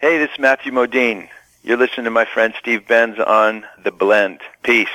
Hey, this is Matthew Modine. You're listening to my friend Steve Benz on The Blend. Peace.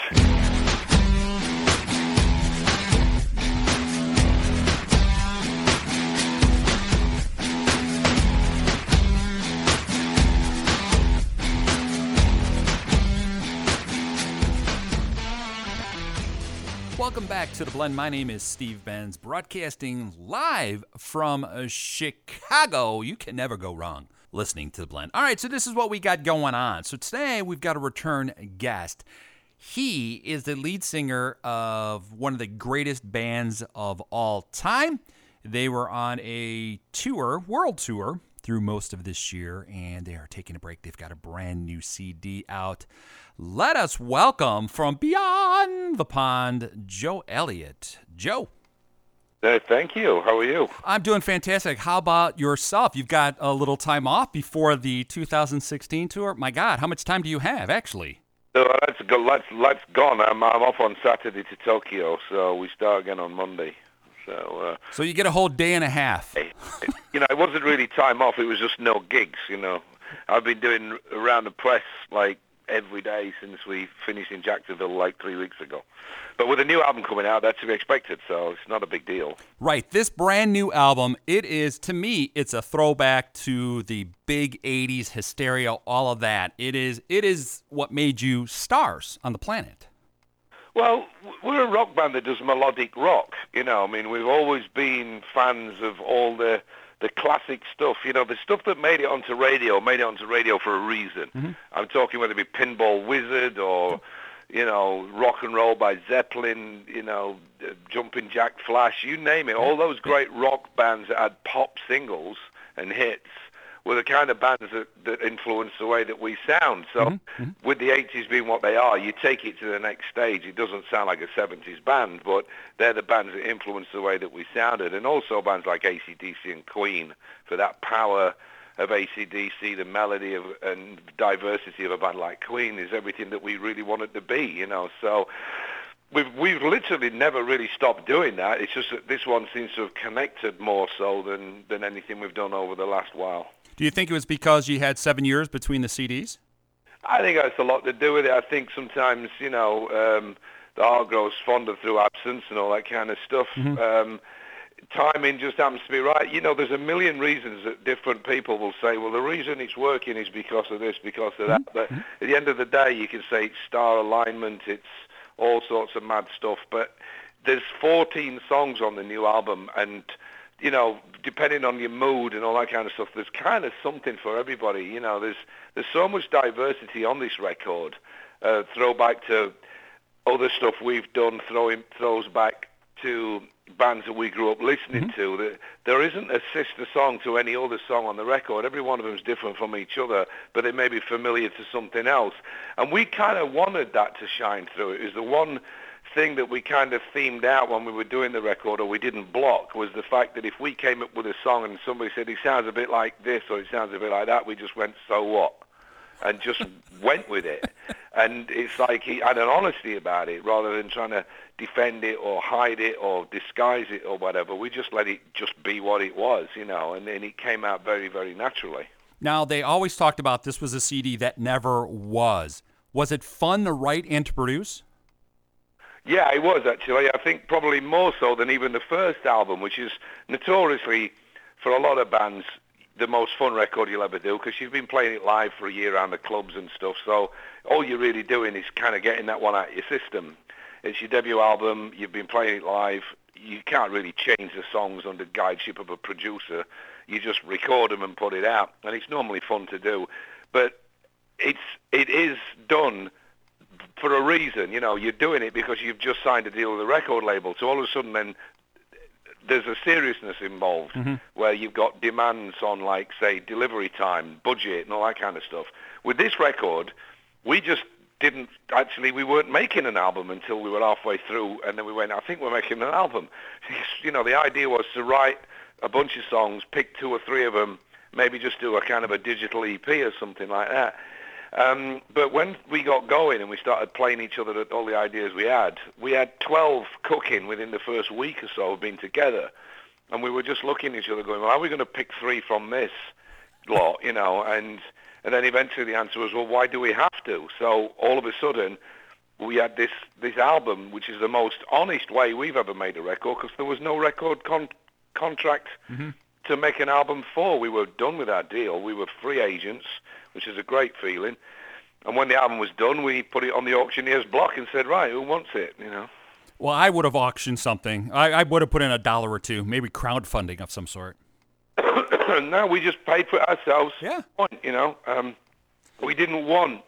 Welcome back to The Blend. My name is Steve Benz, broadcasting live from Chicago. You can never go wrong listening to The Blend. All right, so this is what we got going on. So today we've got a return guest. He is the lead singer of one of the greatest bands of all time. They were on a tour, world tour, through most of this year, and they are taking a break. They've got a brand new CD out. Let us welcome from beyond the pond, Joe Elliott. Joe. Uh, thank you. How are you? I'm doing fantastic. How about yourself? You've got a little time off before the 2016 tour. My God, how much time do you have, actually? So let's go. Let's let's go. I'm I'm off on Saturday to Tokyo, so we start again on Monday. So. Uh, so you get a whole day and a half. you know, it wasn't really time off. It was just no gigs. You know, I've been doing around the press like every day since we finished in Jacksonville like three weeks ago. But with a new album coming out, that's to be expected, so it's not a big deal. Right. This brand new album, it is, to me, it's a throwback to the big 80s hysteria, all of that. It is, it is what made you stars on the planet. Well, we're a rock band that does melodic rock. You know, I mean, we've always been fans of all the the classic stuff, you know, the stuff that made it onto radio, made it onto radio for a reason. Mm-hmm. I'm talking whether it be Pinball Wizard or, you know, Rock and Roll by Zeppelin, you know, Jumping Jack Flash, you name it. All those great rock bands that had pop singles and hits were the kind of bands that, that influence the way that we sound. So mm-hmm. mm-hmm. with the 80s being what they are, you take it to the next stage. It doesn't sound like a 70s band, but they're the bands that influenced the way that we sounded. And also bands like ACDC and Queen for that power of ACDC, the melody of, and diversity of a band like Queen is everything that we really wanted to be, you know. So we've we've literally never really stopped doing that. It's just that this one seems to have connected more so than than anything we've done over the last while. Do you think it was because you had seven years between the CDs? I think that's a lot to do with it. I think sometimes, you know, um, the heart grows fonder through absence and all that kind of stuff. Mm-hmm. Um, timing just happens to be right. You know, there's a million reasons that different people will say, well, the reason it's working is because of this, because of that. Mm-hmm. But at the end of the day, you can say it's star alignment, it's all sorts of mad stuff. But there's 14 songs on the new album, and you know, depending on your mood and all that kind of stuff, there's kind of something for everybody. You know, there's there's so much diversity on this record. Uh, throwback to other stuff we've done, throwing throws back to bands that we grew up listening mm-hmm. to. There, there isn't a sister song to any other song on the record. Every one of them is different from each other, but they may be familiar to something else. And we kind of wanted that to shine through. It was the one thing that we kind of themed out when we were doing the record or we didn't block was the fact that if we came up with a song and somebody said it sounds a bit like this or it sounds a bit like that, we just went, so what? And just went with it. And it's like he had an honesty about it rather than trying to defend it or hide it or disguise it or whatever. We just let it just be what it was, you know, and then it came out very, very naturally. Now, they always talked about this was a CD that never was. Was it fun to write and to produce? Yeah, it was actually. I think probably more so than even the first album, which is notoriously, for a lot of bands, the most fun record you'll ever do because you've been playing it live for a year around the clubs and stuff. So all you're really doing is kind of getting that one out of your system. It's your debut album. You've been playing it live. You can't really change the songs under guideship of a producer. You just record them and put it out, and it's normally fun to do. But it's it is done for a reason. You know, you're doing it because you've just signed a deal with a record label. So all of a sudden, then there's a seriousness involved mm-hmm. where you've got demands on, like, say, delivery time, budget, and all that kind of stuff. With this record, we just didn't actually we weren't making an album until we were halfway through and then we went I think we're making an album you know the idea was to write a bunch of songs pick two or three of them maybe just do a kind of a digital EP or something like that um, but when we got going and we started playing each other at all the ideas we had, we had 12 cooking within the first week or so of being together. And we were just looking at each other going, well, are we going to pick three from this? lot, you know, and and then eventually the answer was, well, why do we have to? So all of a sudden, we had this this album, which is the most honest way we've ever made a record, because there was no record con- contract Mm-hmm. To make an album for. We were done with our deal. We were free agents, which is a great feeling. And when the album was done, we put it on the auctioneer's block and said, right, who wants it? You know. Well, I would have auctioned something. I, I would have put in a dollar or two, maybe crowdfunding of some sort. no, we just paid for it ourselves. Yeah. You know, um, we didn't want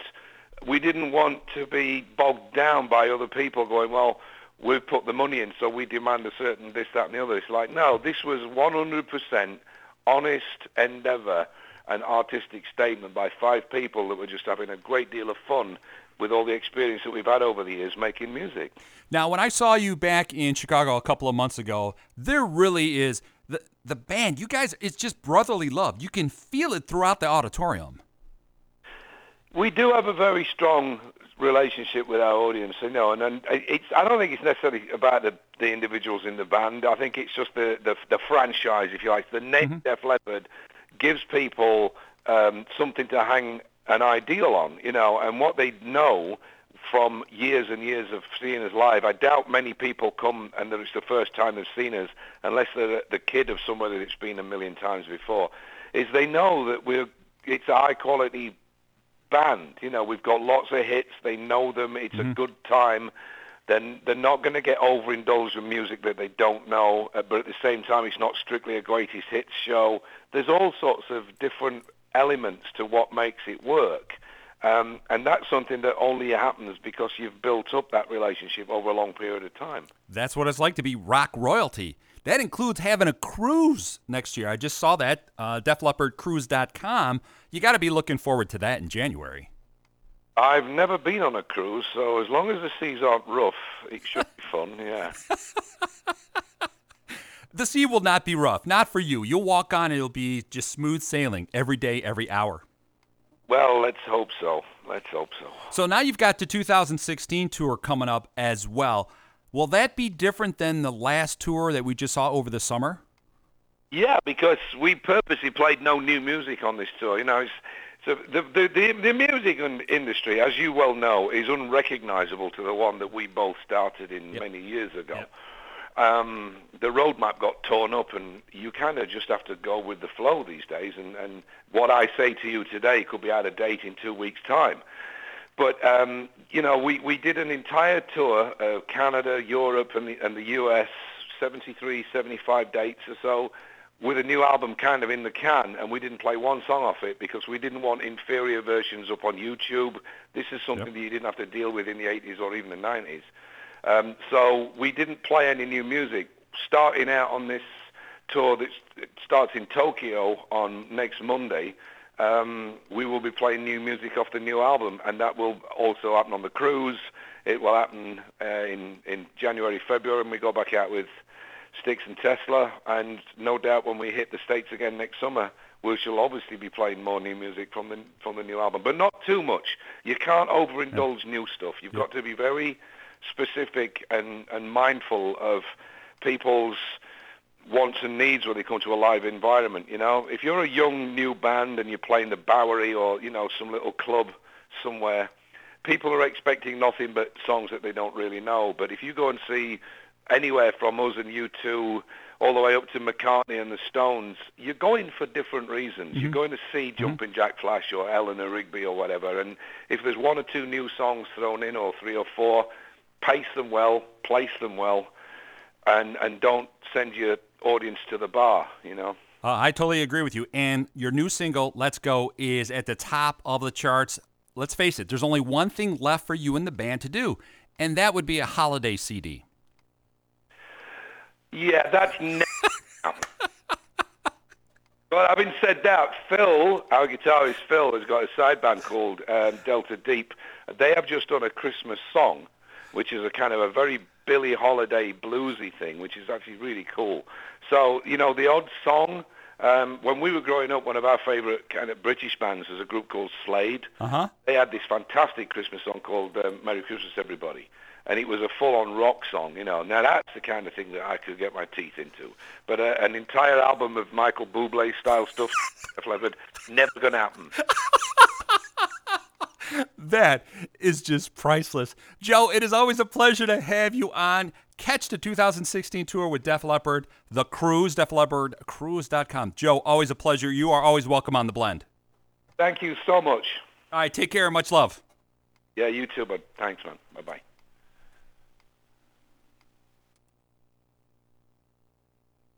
we didn't want to be bogged down by other people going, well, we've put the money in, so we demand a certain this, that, and the other. It's like, no, this was 100% honest endeavour and artistic statement by five people that were just having a great deal of fun with all the experience that we've had over the years making music. Now, when I saw you back in Chicago a couple of months ago, there really is the the band. You guys, it's just brotherly love. You can feel it throughout the auditorium. We do have a very strong relationship with our audience, you know, and, and it's. I don't think it's necessarily about the, the individuals in the band. I think it's just the the, the franchise, if you like. The name Def Leppard gives people um, something to hang an ideal on, you know, and what they know from years and years of seeing us live. I doubt many people come and that it's the first time they've seen us, unless they're the kid of somebody that's been a million times before. Is they know that we're it's a high quality band. You know, we've got lots of hits. They know them. It's a good time. Then they're not going to get overindulged with music that they don't know. Uh, but at the same time, it's not strictly a greatest hits show. There's all sorts of different elements to what makes it work. Um, and that's something that only happens because you've built up that relationship over a long period of time. That's what it's like to be rock royalty. That includes having a cruise next year. I just saw that, uh, DefLeppardCruise.com. You got to be looking forward to that in January. I've never been on a cruise, so as long as the seas aren't rough, it should be fun, yeah. The sea will not be rough, not for you. You'll walk on, it'll be just smooth sailing every day, every hour. Well, let's hope so. Let's hope so. So now you've got the 2016 tour coming up as well. Will that be different than the last tour that we just saw over the summer? Yeah, because we purposely played no new music on this tour. You know, it's, so the, the the the music industry, as you well know, is unrecognizable to the one that we both started in many years ago. Yep. Um, the roadmap got torn up, and you kind of just have to go with the flow these days. And, and what I say to you today could be out of date in two weeks' time. But um, you know, we, we did an entire tour of Canada, Europe, and the and the US, 73, 75 dates or so, with a new album kind of in the can, and we didn't play one song off it because we didn't want inferior versions up on YouTube. This is something that you didn't have to deal with in the 80s or even the 90s. Um, so we didn't play any new music. Starting out on this tour that starts in Tokyo on next Monday, um, we will be playing new music off the new album, and that will also happen on the cruise. It will happen uh, in in January, February, and we go back out with Styx and Tesla, and no doubt when we hit the states again next summer, we shall obviously be playing more new music from the from the new album, but not too much. You can't overindulge new stuff. You've got to be very specific and and mindful of people's wants and needs when they come to a live environment. You know, if you're a young new band and you're playing the Bowery or you know some little club somewhere, people are expecting nothing but songs that they don't really know. But if you go and see anywhere from us and you two all the way up to McCartney and the Stones, you're going for different reasons. You're mm-hmm. going to see mm-hmm. Jumping Jack Flash or Eleanor Rigby or whatever. And if there's one or two new songs thrown in or three or four, pace them well, place them well, and and don't send your audience to the bar. You know. Uh, I totally agree with you. And your new single, Let's Go, is at the top of the charts. Let's face it, there's only one thing left for you and the band to do, and that would be a holiday CD. Yeah, that's. Ne- but having said that, Phil, our guitarist Phil, has got a side band called um, Delta Deep. They have just done a Christmas song, which is a kind of a very Billie Holiday bluesy thing, which is actually really cool. So you know, the odd song Um, when we were growing up, one of our favourite kind of British bands was a group called Slade. Uh huh. They had this fantastic Christmas song called um, "Merry Christmas, Everybody," and it was a full-on rock song. You know, now that's the kind of thing that I could get my teeth into. But uh, an entire album of Michael Bublé style stuff, never gonna happen. That is just priceless. Joe, it is always a pleasure to have you on. Catch the 2016 tour with Def Leppard, The Cruise, Def Leppard, cruise.com. Joe, always a pleasure. You are always welcome on the blend. Thank you so much. All right, take care. Much love. Yeah, you too, but thanks, man. Bye-bye.